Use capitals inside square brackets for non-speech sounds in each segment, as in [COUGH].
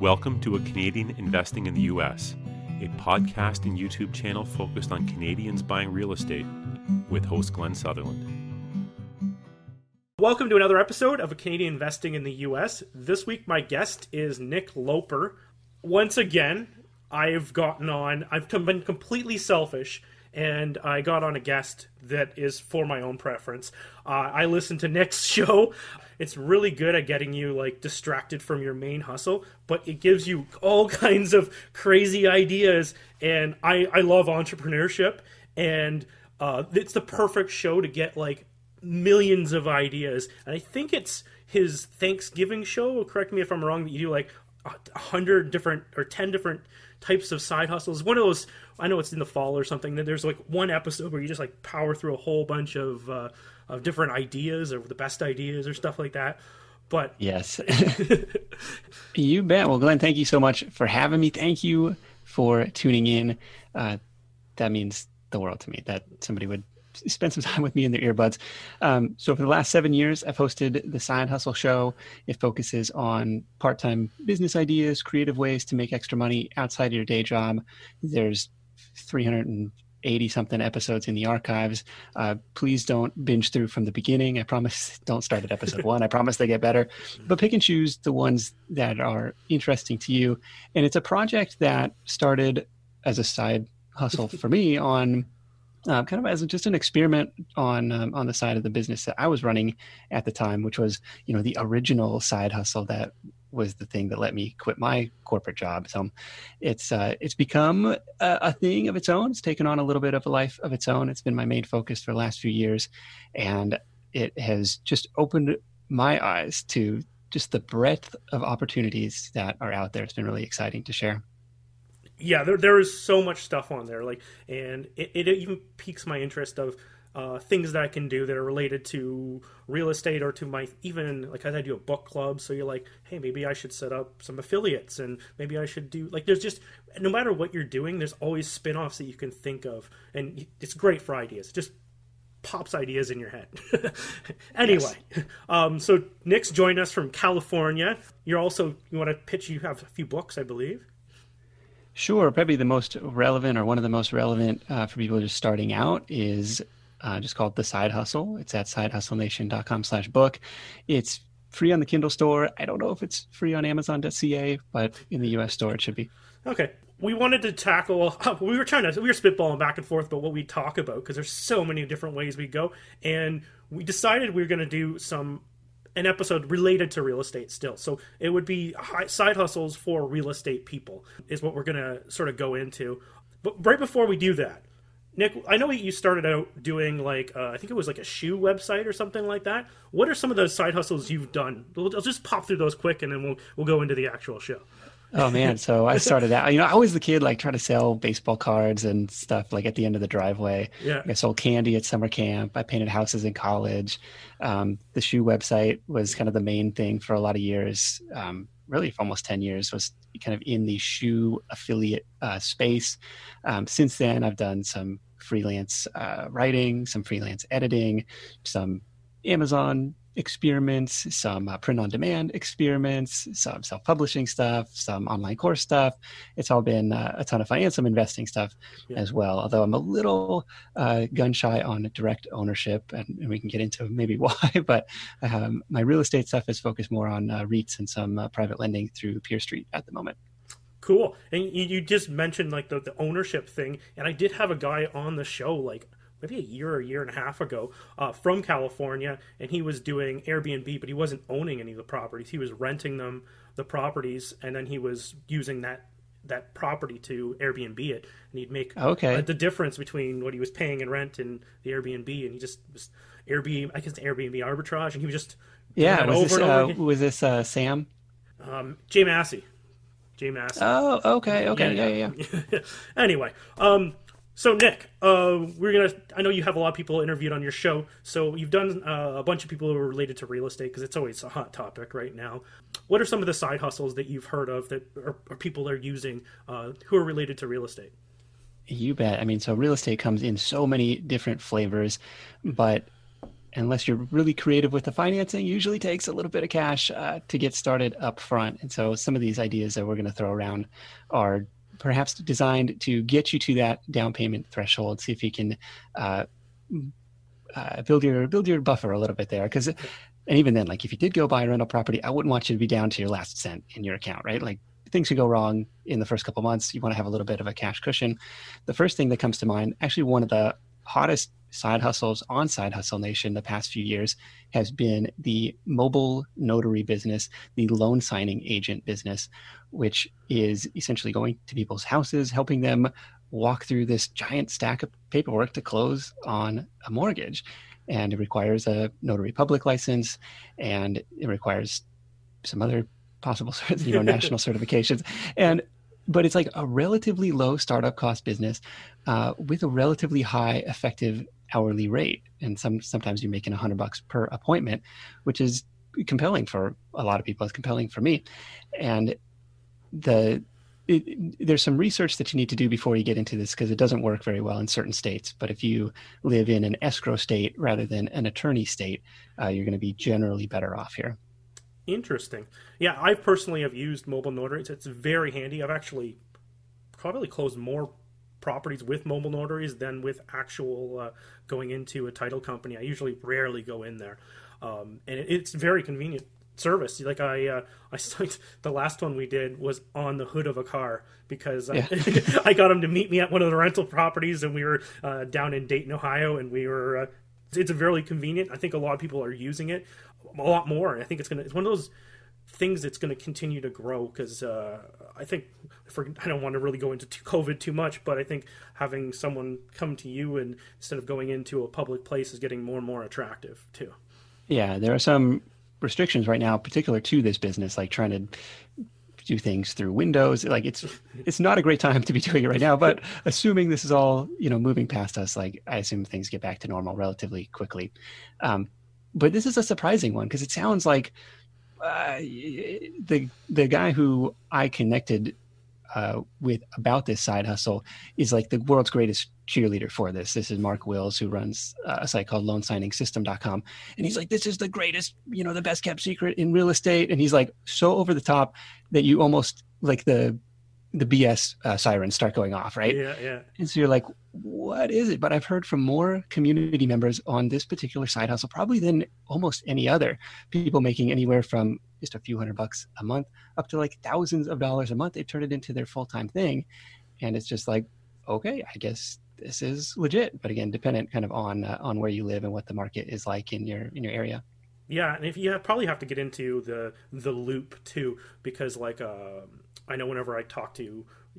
Welcome to A Canadian Investing in the U.S., a podcast and YouTube channel focused on Canadians buying real estate with host Glenn Sutherland. Welcome to another episode of A Canadian Investing in the U.S. This week, my guest is Nick Loper. Once again, I've gotten on, I've been completely selfish and I got on a guest that is for my own preference. Uh, I listen to Nick's [LAUGHS] show. It's really good at getting you like distracted from your main hustle, but it gives you all [LAUGHS] kinds of crazy ideas. And I, I love entrepreneurship, and uh, it's the perfect show to get like millions of ideas. And I think it's his Thanksgiving show. Correct me if I'm wrong. That you do like a hundred different or ten different types of side hustles. One of those, I know it's in the fall or something. That there's like one episode where you just like power through a whole bunch of uh, of different ideas or the best ideas or stuff like that. But yes, [LAUGHS] you bet. Well, Glenn, thank you so much for having me. Thank you for tuning in. Uh, that means the world to me that somebody would spend some [LAUGHS] time with me in their earbuds. Um, so for the last seven years, I've hosted the Side Hustle Show. It focuses on part-time business ideas, creative ways to make extra money outside of your day job. There's 380 something episodes in the archives. Uh, please don't binge through from the beginning. I promise. [LAUGHS] Don't start at episode one. I promise they get better. But pick and choose the ones that are interesting to you. And it's a project that started as a side hustle [LAUGHS] for me on uh, kind of as just an experiment on um, on the side of the business that I was running at the time, which was you know the original side hustle that was the thing that let me quit my corporate job. So it's uh, it's become a, a, thing of its own. It's taken on a little bit of a life of its own. It's been my main focus for the last few years, and it has just opened my eyes to just the breadth of opportunities that are out there. It's been really exciting to share yeah, there there is so much stuff on there, like, and it, it even piques my interest of uh, things that I can do that are related to real estate or to my even like I do a book club. So you're like, hey, maybe I should set up some affiliates, and maybe I should do like there's just no matter what you're doing, there's always spin-offs that you can think of, and it's great for ideas. It just pops ideas in your head. [LAUGHS] anyway, yes. [LAUGHS] um, so Nick's joined us from California. You're also you want to pitch? You have a few books, I believe. Sure. Probably the most relevant or one of the most relevant uh, for people just starting out is uh, just called The Side Hustle. It's at sidehustlenation.com slash book. It's free on the Kindle store. I don't know if it's free on Amazon.ca, but in the US store it should be. Okay. We wanted to tackle, [LAUGHS] we were trying to, we were spitballing back and forth about what we talk about because there's so many different ways we go. And we decided we were going to do some an episode related to real estate still. So it would be side hustles for real estate people is what we're going to sort of go into. But right before we do that, Nick, I know you started out doing like uh, I think it was like a shoe website or something like that. What are some of those side hustles you've done? I'll just pop through those quick, and then we'll we'll go into the actual show. Oh man, so I [LAUGHS] started out. You know, I was the kid like trying to sell baseball cards and stuff like at the end of the driveway. Yeah, I sold candy at summer camp. I painted houses in college. Um, the shoe website was kind of the main thing for a lot of years. Um, really, for almost ten years, was kind of in the shoe affiliate uh, space. Um, since then, I've done some freelance uh, writing, some freelance editing, some Amazon experiments, some uh, print on demand experiments, some self publishing stuff, some online course stuff. It's all been uh, a ton of fun and some investing stuff yeah. as well. Although I'm a little uh, gun shy on direct ownership, and, and, we can get into maybe [LAUGHS] why. But um, my real estate stuff is focused more on uh, REITs and some uh, private lending through Peer Street at the moment. Cool. And you, you just mentioned like the, the ownership thing, and I did have a guy on the show like maybe a year or a year and a half ago uh, from California, and he was doing Airbnb, but he wasn't owning any of the properties. He was renting them the properties, and then he was using that that property to Airbnb it, and he'd make okay uh, the difference between what he was paying in rent and the Airbnb, and he just was Airbnb, I guess Airbnb arbitrage, and he was just yeah. Was this, uh, was this uh, Sam? Um, Jay Massey. Jay Massey. Oh, okay, okay, yeah, yeah. yeah. yeah. [LAUGHS] anyway, um, so Nick, uh, we're gonna. I know you have a lot of people interviewed on your show, so you've done uh, a bunch of people who are related to real estate because it's always a hot topic right now. What are some of the side hustles that you've heard of that are, are people are using uh, who are related to real estate? You bet. I mean, so real estate comes in so many different flavors, but unless you're really creative with the financing, usually takes a little bit of cash uh, to get started up front. And so some of these ideas that we're going to throw around are perhaps designed to get you to that down payment threshold. See if you can uh, uh, build your build your buffer a little bit there. Because, and even then, like if you did go buy a rental property, I wouldn't want you to be down to your last cent in your account, right? Like things could go wrong in the first couple months. You want to have a little bit of a cash cushion. The first thing that comes to mind, actually, one of the hottest side hustles on Side Hustle Nation the past few years has been the mobile notary business, the loan signing agent business, which is essentially going to people's houses, helping them walk through this giant stack of paperwork to close on a mortgage. And it requires a notary public license and it requires some other possible [LAUGHS] you know [LAUGHS] national certifications and but it's like a relatively low startup cost business uh, with a relatively high effective hourly rate and some sometimes you're making 100 bucks per appointment which is compelling for a lot of people it's compelling for me and the it, there's some research that you need to do before you get into this because it doesn't work very well in certain states. But if you live in an escrow state rather than an attorney state, uh, you're going to be generally better off here. Interesting. Yeah, I personally have used mobile notaries. It's very handy. I've actually probably closed more properties with mobile notaries than with actual uh, going into a title company. I usually rarely go in there, um, and it, it's very convenient service. Like I, uh, I [LAUGHS] the last one we did was on the hood of a car because yeah. I, [LAUGHS] I, got him to meet me at one of the rental properties, and we were uh, down in Dayton, Ohio, and we were. It's very convenient. I think a lot of people are using it a lot more. and I think it's gonna. It's one of those things that's going to continue to grow because uh, I think for, I don't want to really go into COVID too much, but I think having someone come to you and instead of going into a public place is getting more and more attractive too. Yeah, there are some restrictions right now, particular to this business, like trying to do things through Windows. Like it's it's not a great time to be doing it right now. But assuming this is all you know moving past us, like I assume things get back to normal relatively quickly. Um, but this is a surprising one because it sounds like uh, the the guy who I connected uh, with about this side hustle is like the world's greatest cheerleader for this. This is Mark Wills, who runs uh, a site called loansigningsystem.com. And he's like, this is the greatest, you know, the best kept secret in real estate. And he's like so over the top that you almost like the the BS uh, sirens start going off, right? Yeah, yeah. And so you're like, what is it? But I've heard from more community members on this particular side hustle, probably than almost any other. People making anywhere from just a few hundred bucks a month up to like thousands of dollars a month. They've turned it into their full time thing. And it's just like, okay, I guess this is legit. But again, dependent kind of on uh, on where you live and what the market is like in your in your area. Yeah, and if you have, probably have to get into the the loop too, because like uh, I know whenever I talk to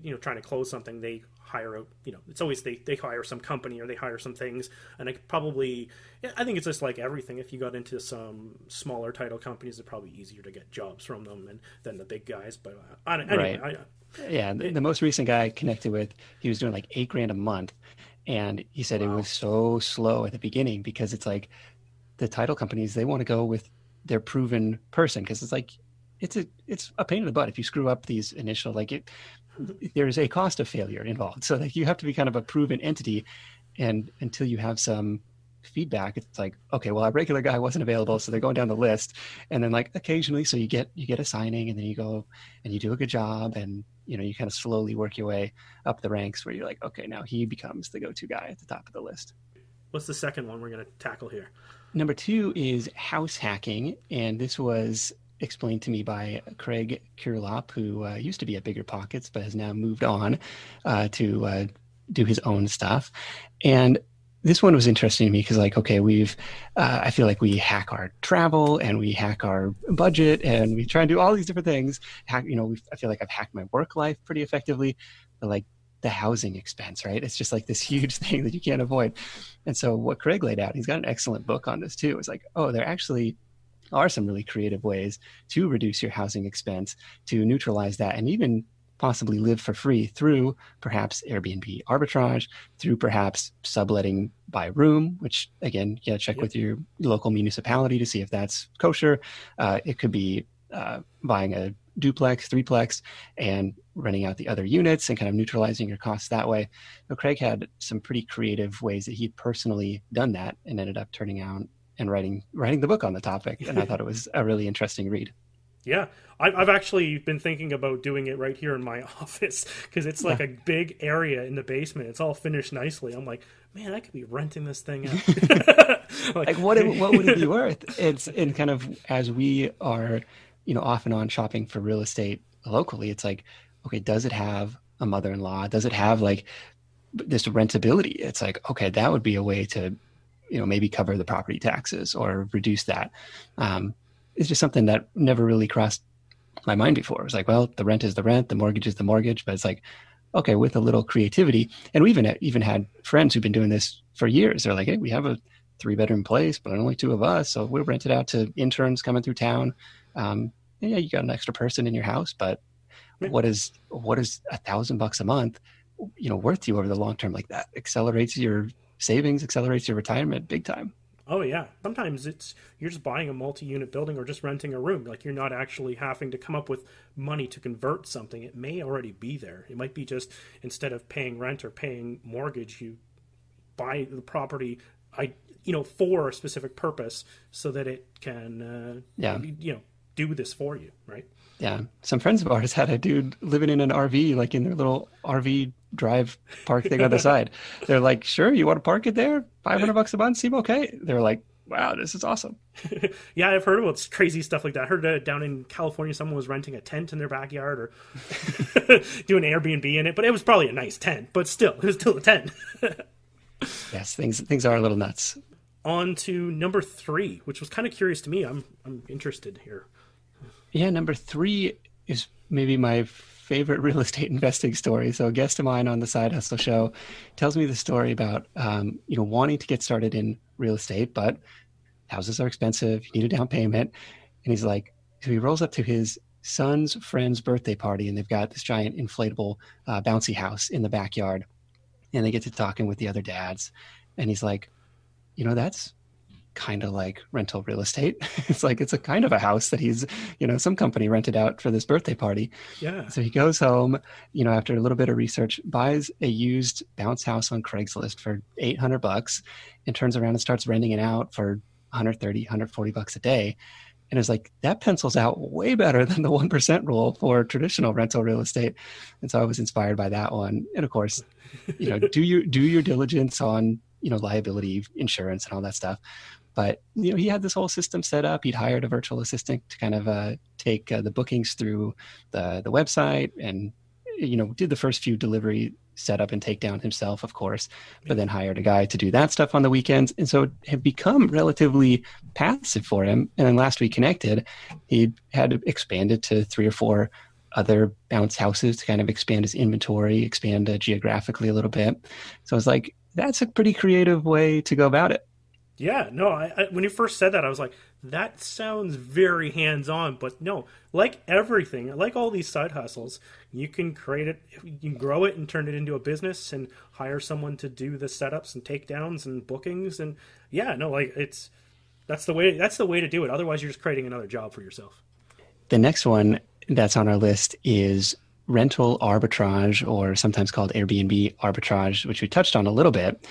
you know trying to close something, they hire a you know it's always they they hire some company or they hire some things, and I probably I think it's just like everything. If you got into some smaller title companies, it's probably easier to get jobs from them and than the big guys. But uh, I, anyway, right. I, yeah, the, the most recent guy I connected with, he was doing like eight grand a month, and he said wow. it was so slow at the beginning because it's like the title companies they want to go with their proven person because it's like it's a it's a pain in the butt if you screw up these initial like it there's a cost of failure involved. So like you have to be kind of a proven entity and until you have some feedback it's like okay well our regular guy wasn't available so they're going down the list. And then like occasionally so you get you get a signing and then you go and you do a good job and you know you kind of slowly work your way up the ranks where you're like okay now he becomes the go-to guy at the top of the list. What's the second one we're going to tackle here? Number two is house hacking, and this was explained to me by Craig Curelop, who uh, used to be at Bigger Pockets but has now moved on uh, to uh, do his own stuff. And this one was interesting to me because, like, okay, we've, uh, I feel like we hack our travel and we hack our budget and we try and do all these different things. Hack, you know, I feel like I've hacked my work life pretty effectively. But like, the housing expense, right? It's just like this huge [LAUGHS] thing that you can't avoid. And so what Craig laid out, he's got an excellent book on this too. It's like, oh, they're actually are some really creative ways to reduce your housing expense, to neutralize that, and even possibly live for free through perhaps Airbnb arbitrage, through perhaps subletting by room, which again, you gotta check yep. with your local municipality to see if that's kosher. Uh, it could be uh, buying a duplex, threeplex, and renting out the other units and kind of neutralizing your costs that way. So Craig had some pretty creative ways that he'd personally done that and ended up turning out and writing writing the book on the topic. And I [LAUGHS] thought it was a really interesting read. Yeah, I've actually been thinking about doing it right here in my [LAUGHS] office because it's like yeah. a big area in the basement. It's all finished nicely. I'm like, man, I could be renting this thing out. [LAUGHS] like, like, what? What would it be worth? It's in kind of as we are, you know, off and on shopping for real estate locally. It's like, okay, does it have a mother-in-law? Does it have like this rentability? It's like, okay, that would be a way to, you know, maybe cover the property taxes or reduce that. Um, it's just something that never really crossed my mind before. It was like, well, the rent is the rent, the mortgage is the mortgage, but it's like, okay, with a little creativity, and we even even had friends who've been doing this for years. They're like, hey, we have a three bedroom place, but only two of us, so we'll rent it out to interns coming through town. Um, yeah, you got an extra person in your house, but what is what is a thousand bucks a month, you know, worth to you over the long term? Like that accelerates your savings, accelerates your retirement big time. Oh yeah. Sometimes it's you're just buying a multi-unit building or just renting a room. Like you're not actually having to come up with money to convert something. It may already be there. It might be just instead of paying rent or paying mortgage, you buy the property I you know for a specific purpose so that it can uh, yeah you know do this for you, right? Yeah. Some friends of ours [LAUGHS] had a dude living in an RV, like in their little RV drive park thing on the [LAUGHS] side. They're like, sure, you want to park it there? 500 bucks a month seem okay. They're like, wow, this is awesome. [LAUGHS] yeah, I've heard about crazy stuff like that. I heard uh, down in California, someone was renting a tent in their backyard or doing Airbnb in it, but it was probably a nice tent, but still, it was still a tent. yes, things things are a little nuts. On to number three, which was kind of curious to me. I'm I'm interested here. Yeah, number three is maybe my favorite [LAUGHS] real estate investing story. So a guest of mine on the Side Hustle Show tells me the story about um, you know wanting to get started in real estate, but houses are expensive. You need a down payment, and he's like, so he rolls up to his son's friend's birthday party, and they've got this giant inflatable uh, bouncy house in the backyard, and they get to talking with the other dads, and he's like, you know, that's kind of like rental real estate. [LAUGHS] it's like it's a kind of a house that he's, you know, some company rented out for this birthday party. Yeah. So he goes home, you know, after a little bit of research, buys a used bounce house on Craigslist for 800 bucks and turns around and starts renting it out for 130, 140 bucks a day. And it's like that pencils out way better than the 1% rule for traditional rental real estate. And so I was inspired by that one. And of course, you know, do your do your diligence on you know liability insurance and all that stuff but you know, he had this whole system set up. He'd hired a virtual assistant to kind of uh, take uh, the bookings through the the website, and you know, did the first few delivery setup and takedown himself, of course. But then hired a guy to do that stuff on the weekends, and so it had become relatively passive for him. And then last we connected, he had expanded to three or four other bounce houses to kind of expand his inventory, expand uh, geographically a little bit. So I was like, that's a pretty creative way to go about it. Yeah, no, I, I, when you first said that, I was like, that sounds very hands on. But no, like everything, like all these side hustles, you can create it, you can grow it and turn it into a business and hire someone to do the setups and takedowns and bookings. And yeah, no, like it's that's the way that's the way to do it. Otherwise, you're just creating another job for yourself. The next one that's on our list is rental arbitrage, or sometimes called Airbnb arbitrage, which we touched on a little bit.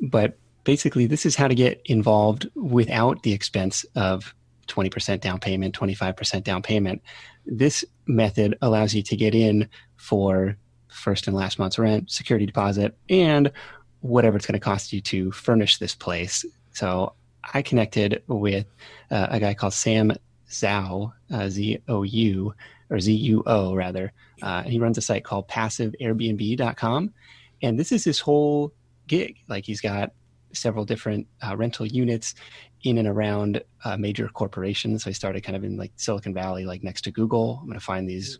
But basically, this is how to get involved without the expense of 20% down payment, 25% down payment. This method allows you to get in for first and last month's rent, security deposit, and whatever it's going to cost you to furnish this place. So I connected with uh, a guy called Sam Zuo, uh, Z O U, or Z U O rather. Uh, he runs a site called passiveairbnb.com. And this is his whole gig. Like he's got several different uh, rental units in and around uh, major corporations. So I started kind of in like Silicon Valley, like next to Google. I'm going to find these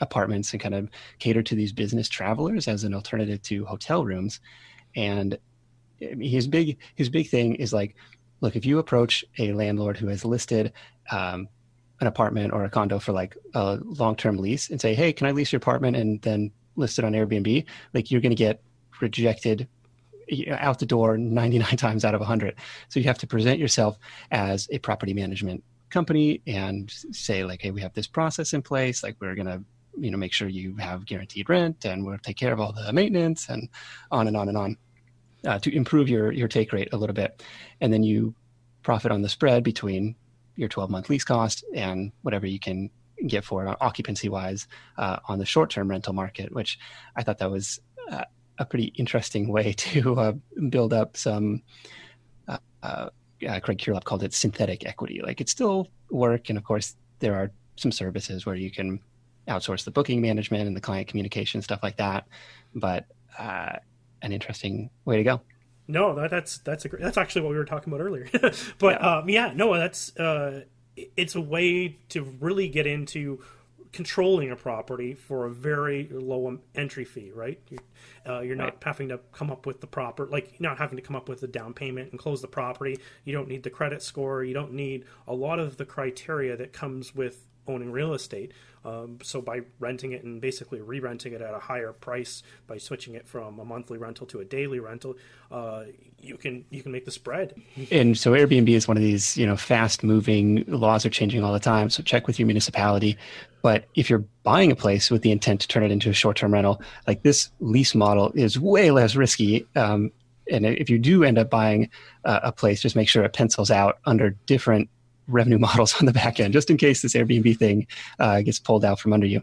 apartments and kind of cater to these business travelers as an alternative to hotel rooms. And his big his big thing is like, look, if you approach a landlord who has listed um, an apartment or a condo for like a long term lease and say, hey, can I lease your apartment and then list it on Airbnb? Like you're going to get rejected out the door 99 [LAUGHS] times out of 100. So you have to present yourself as a property management company and say like, hey, we have this process in place. Like we're going to you know make sure you have guaranteed rent and we'll take care of all the maintenance and on and on and on uh, to improve your your take rate a little bit and then you profit on the spread between your 12 month lease cost and whatever you can get for it occupancy wise uh, on the short term rental market, which I thought that was uh, a pretty interesting way [LAUGHS] to uh, build up some. Uh, uh, Craig Curelop called it synthetic equity. Like it still work, and of course there are some services where you can outsource the booking management and the client communication stuff like that. But uh, an interesting way to go. No, that, that's that's a, that's actually what we were talking about earlier. [LAUGHS] but yeah. Um, yeah, no, that's uh, it's a way to really get into controlling a property for a very low entry fee, right? You're, uh, you're not right. having to come up with the proper, like, you're not having to come up with the down payment and close the property. You don't need the credit score. You don't need a lot of the criteria that comes with owning real estate. Um, so by renting it and basically re-renting it at a higher price by switching it from a monthly rental to a daily rental, uh, you can you can make the spread. And so Airbnb is one of these you know fast moving laws are changing all the time. So check with your municipality. But if you're buying a place with the intent to turn it into a short term rental, like this lease model is way less risky. Um, and if you do end up buying a place, just make sure it pencils out under different revenue [LAUGHS] models on the back end, just in case this Airbnb thing uh, gets pulled out from under you.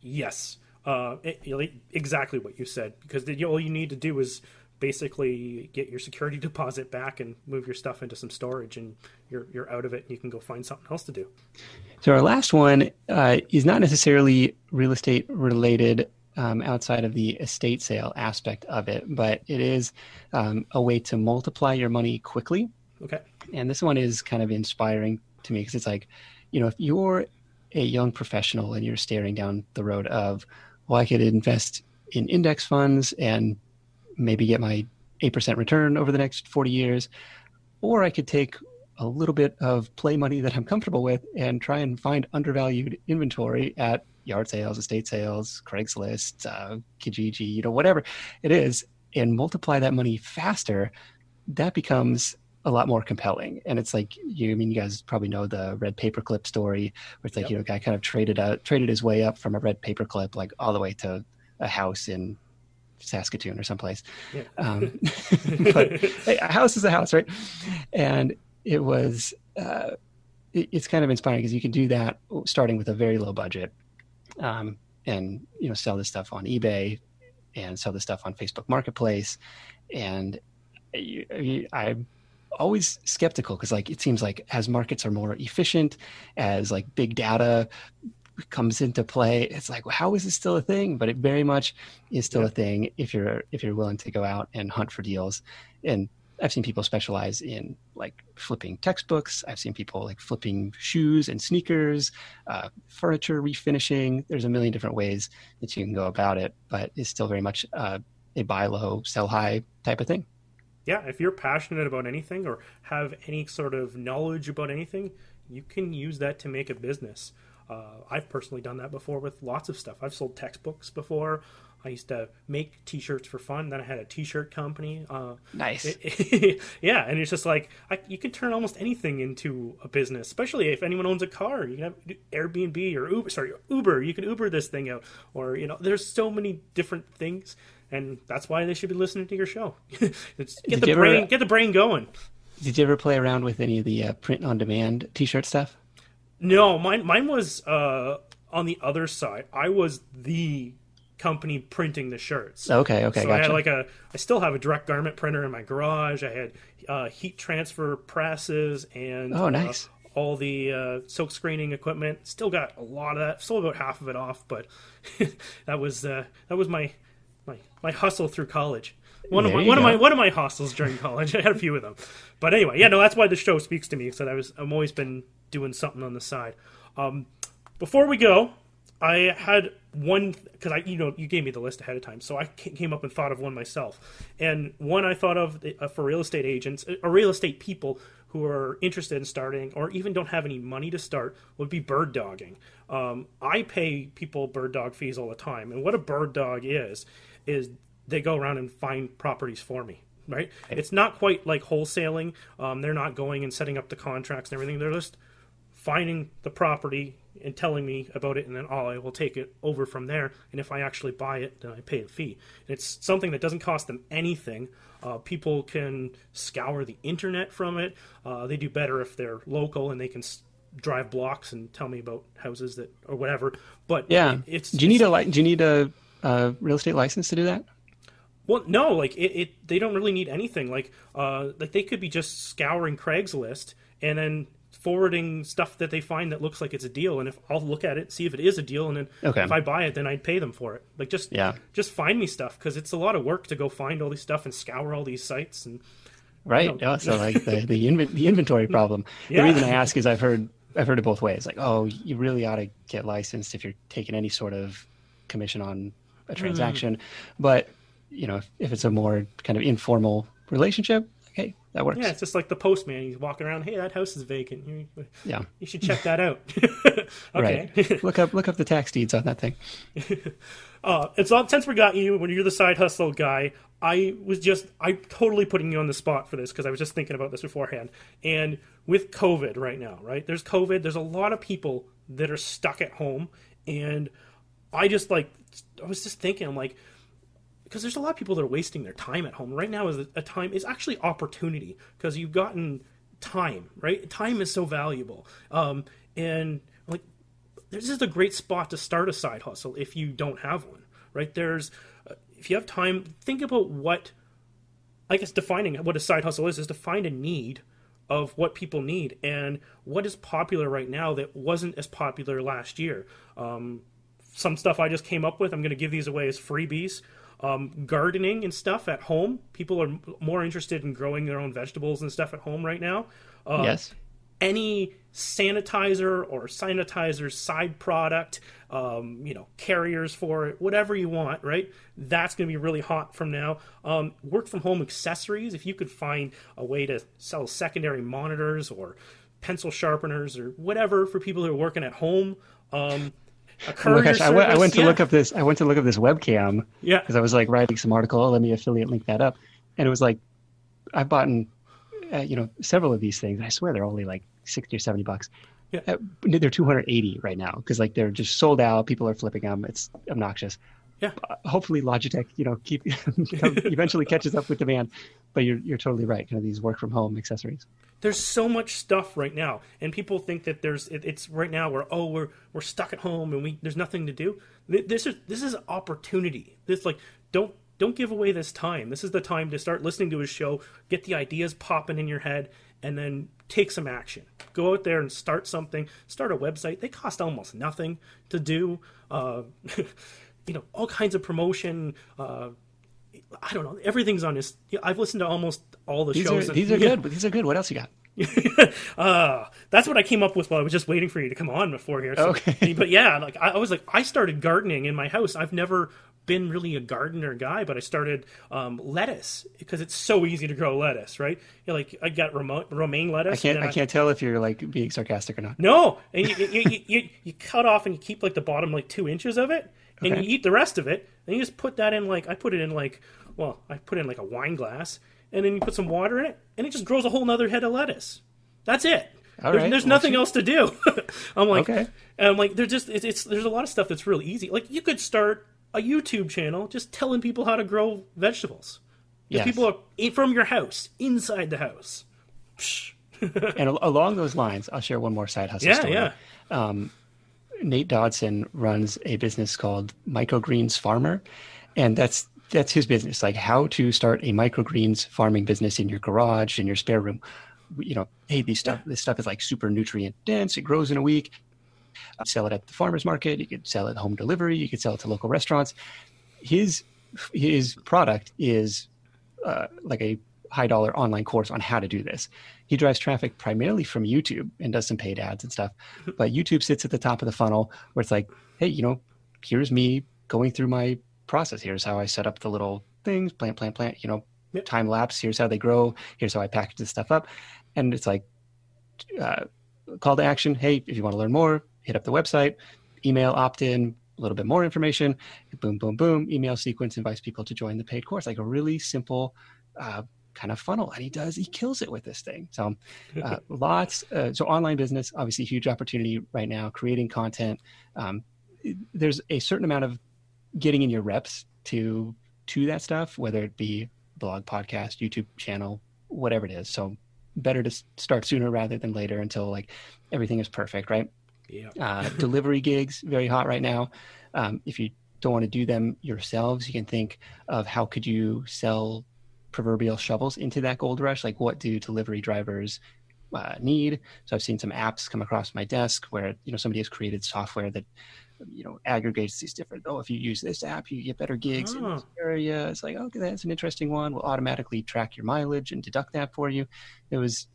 Yes, uh, it, exactly what you said. Because the, all you need to do is basically get your security [LAUGHS] deposit back and move your stuff into some storage, and you're you're out of it, and you can go find something else to do. So our last one uh, is not necessarily real estate related. Um, outside of the estate sale aspect of it, but it is um, a way to multiply your money quickly Okay. And this one is kind of inspiring to me because it's like, you know, if you're a young professional and you're staring down the road of, well, I could invest in index funds and maybe get my 8% return over the next 40 years, or I could take a little bit of play money that I'm comfortable with and try and find undervalued inventory at yard sales, estate sales, Craigslist, uh, Kijiji, you know, whatever it is, and multiply that money faster. That becomes a lot more compelling. And it's like you I mean you guys probably know the red paperclip story where it's like, yep. you know, a guy kind of traded out traded his way up from a red paperclip like all the way to a house in Saskatoon or someplace. Yeah. Um, [LAUGHS] [LAUGHS] but hey, a house is a house, right? And it was uh, it, it's kind of inspiring because you can do that starting with a very low budget, um, and you know sell this stuff on eBay and sell this stuff on Facebook Marketplace, and you, you, I always skeptical because like it seems like as markets are more efficient, as like big data comes into play, it's like well, how is this still a thing? But it very much is still yeah. a thing if you're if you're willing to go out and hunt for deals. And I've seen people specialize in like flipping textbooks. I've seen people like flipping shoes and sneakers, uh, furniture refinishing. There's a million different ways that you can go about it, but it's still very much uh, a buy low, sell high type of thing yeah, if you're passionate about anything or have any sort of knowledge about anything, you can use that to make a business. Uh, I've personally done that before with lots of stuff. I've sold textbooks before. I used to make T-shirts for fun. Then I had a T-shirt company. Uh, nice. It, [LAUGHS] yeah, and it's just like I, you can turn almost anything into a business. Especially if anyone owns a car, you can have Airbnb or Uber. Sorry, Uber. You can Uber this thing out, or you know, there's so many different things and that's why they should be listening to your show. [LAUGHS] get did the brain, ever, get the brain going. Did you ever play around with any of the uh, print on demand T-shirt stuff? No, mine mine was uh, on the other side. I was the company printing the shirts. Okay, okay, so gotcha. I had like a, I still have a direct garment printer in my garage. I had uh, heat transfer presses and oh, uh, nice. Uh, all the uh, silk screening equipment. Still got a lot of that. Still about half of it off, but [LAUGHS] that was uh, that was my my my hustle through college. One there of my one go. of my one of my hustles during college. I had a few of them, but anyway, yeah, no, that's why the show speaks to me. So I was I'm always been doing something on the side. Um, before we go, I had one because I you know you gave me the list ahead of time, so I came up and thought of one myself. And one I thought of uh, for real estate agents or uh, real estate people who are interested in starting or even don't have any money to start would be bird dogging. Um, I pay people bird dog fees all the time, and what a bird dog is is they go around and find properties for me right it's not quite like wholesaling um, they're not going and setting up the contracts and everything they're just finding the property and telling me about it, and then oh, I will take it over from there. And if I actually buy it, then I pay a fee. And it's something that doesn't cost them anything. Uh, people can scour the internet from it. Uh, they do better if they're local and they can s- drive blocks and tell me about houses that or whatever. But Yeah. it's do you need a li- do you need a, a real estate license to do that? Well, no, like it, it they don't really need anything. Like, uh, like they could be just scouring Craigslist and then forwarding stuff that they find that looks like it's a deal. And if I'll look at it, see if it is a deal, and then Okay. if I buy it, then I'd pay them for it. Like, just Yeah. just find me stuff because it's a lot of work to go find all these stuff and scour all these sites. And Right. No. Yeah. So like the the, inven- the inventory problem. Yeah. The reason I ask is I've heard I've heard it both ways. Like, oh, you really ought to get licensed if you're taking any sort of commission on a transaction. But you know, if, if it's a more kind of informal relationship, okay, that works. yeah, it's just like the postman. He's walking around. Hey, that house is vacant. You, Yeah. you should check that out. [LAUGHS] okay. Right. [LAUGHS] look up look up the tax deeds on that thing. [LAUGHS] Uh, it's all since we got you when you're the side hustle guy. I was just I totally putting you on the spot for this because I was just thinking about this beforehand. And with COVID right now, right? There's COVID. There's a lot of people that are stuck at home, and I just like I was just thinking, I'm like, because there's a lot of people that are wasting their time at home. Right now is a time is actually opportunity because you've gotten time right? Time is so valuable. Um and like this is a great spot to start a side hustle if you don't have one right? There's uh, if you have time think about what i guess defining what a side hustle is is to find a need of what people need and what is popular right now that wasn't as popular last year. Um, some stuff i just came up with i'm going to give these away as freebies um, gardening and stuff at home people are more interested in growing their own vegetables and stuff at home right now uh, yes. any sanitizer or sanitizer side product, um, you know, carriers for it, whatever you want, right? That's going to be really hot from now. Um, work from home accessories, if you could find a way to sell secondary monitors or pencil sharpeners or whatever for people who are working at home. Um, Oh my gosh, I went, went to yeah. look up this. I went to look up this webcam Yeah. because I was like writing some article. Oh, let me affiliate link that up, and it was like I've bought, uh, you know, several of these things. I swear they're only like sixty or seventy bucks. Yeah. Uh, they're two hundred eighty right now because like they're just sold out. People are flipping them. It's obnoxious. Yeah. Uh, hopefully Logitech, you know, keep [LAUGHS] [LAUGHS] eventually catches up with demand. But you're you're totally right. Kind of these work from home accessories. there's so much stuff right now and people think that there's it, it's right now where oh we're we're stuck at home and we there's nothing to do this is this is opportunity this like don't don't give away this time this is the time to start listening to his show get the ideas popping in your head and then take some action go out there and start something start a website they cost almost nothing to do uh, [LAUGHS] you know all kinds of promotion uh, I don't know. Everything's on his. I've listened to almost all the These shows. are these are Yeah. good. These are good. What else you got? [LAUGHS] uh, that's what I came up with while I was just waiting for you to come on before here. So- Okay. [LAUGHS] but yeah, like I, I was like, I started gardening in my house. I've never been really a gardener guy, but I started um, lettuce because it's so easy to grow lettuce, right? You know, like I got Roma- romaine lettuce. I can't. and I can't tell if you're like being sarcastic or not. No, and you, you, you, you, you cut off and you keep like the bottom like two inches of it, and Okay. you eat the rest of it. And you just put that in like I put it in like well I put in like a wine glass, and then you put some water in it, and it just grows a whole nother head of lettuce. That's it. There's right. there's nothing else to do. [LAUGHS] I'm like, Okay. and I'm like, there's just it's, it's there's a lot of stuff that's really easy. Like you could start a YouTube channel just telling people how to grow vegetables. Yes. people are from your house, inside the house. [LAUGHS] And al- along those lines, I'll share one more side hustle Yeah, story. yeah. Um, Nate Dodson runs a business called Microgreens Farmer, and that's that's his business. Like how to start a microgreens farming business in your garage, in your spare room. You know, hey, these stuff this stuff is like super nutrient dense. It grows in a week. Uh, sell it at the farmers market. You could sell it home delivery. You could sell it to local restaurants. His his product is uh, like a high dollar online course on how to do this. He drives traffic primarily from YouTube and does some paid ads and stuff. [LAUGHS] But YouTube sits at the top of the funnel where it's like, hey, you know, here's me going through my process. Here's how I set up the little things, plant, plant, plant, you know, Yep. time lapse. Here's how they grow. Here's how I package this stuff up. And it's like, uh, call to action. Hey, if you want to learn more, hit up the website, email opt in, a little bit more information, boom, boom, boom, email sequence invites people to join the paid course. Like a really simple, uh, kind of funnel and he does he kills it with this thing. So [LAUGHS] uh, lots uh, so online business obviously huge opportunity right now creating content. Um, there's a certain amount of getting in your reps to to that stuff whether it be blog podcast youtube channel whatever it is. So better to start sooner rather than later until like everything is perfect right? Yeah. Uh, delivery gigs very hot right now. Um, if you don't want to do them yourselves you can think of how could you sell proverbial shovels into that gold rush like what do delivery drivers uh, need? So i've seen some apps come across my desk where you know somebody has created software that you know aggregates these different oh if you use this app you get better gigs oh. in this area. It's like okay that's an interesting one. We'll automatically track your mileage and deduct that for you. There was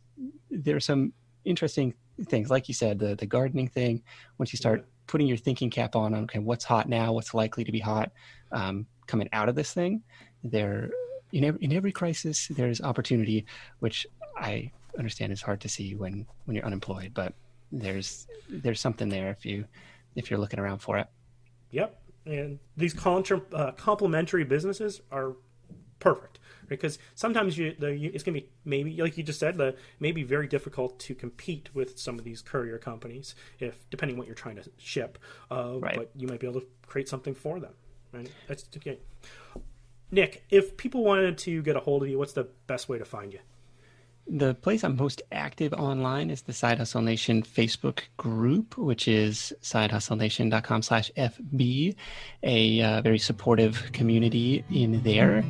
there's some interesting things. Like you said the the gardening thing. Once you start putting your thinking cap on on okay what's hot now? What's likely to be hot? Um, coming out of this thing there in every, in every crisis there's opportunity which i understand is hard to see when when you're unemployed but there's there's something there if you if you're looking around for it. Yep. And these contra, uh, complementary businesses are perfect because sometimes you the, it's going to be maybe like you just said the maybe very difficult to compete with some of these courier companies if depending what you're trying to ship uh, right. but you might be able to create something for them right? That's okay Nick, if people wanted to get a hold of you, what's the best way to find you? The place I'm most active online is the Side Hustle Nation Facebook group, which is sidehustlenation.com slash FB, a uh, very supportive community in there.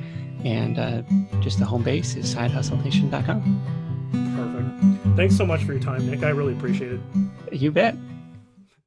And uh, just the home base is sidehustlenation.com. Perfect. Thanks so much for your time, Nick. I really appreciate it. You bet.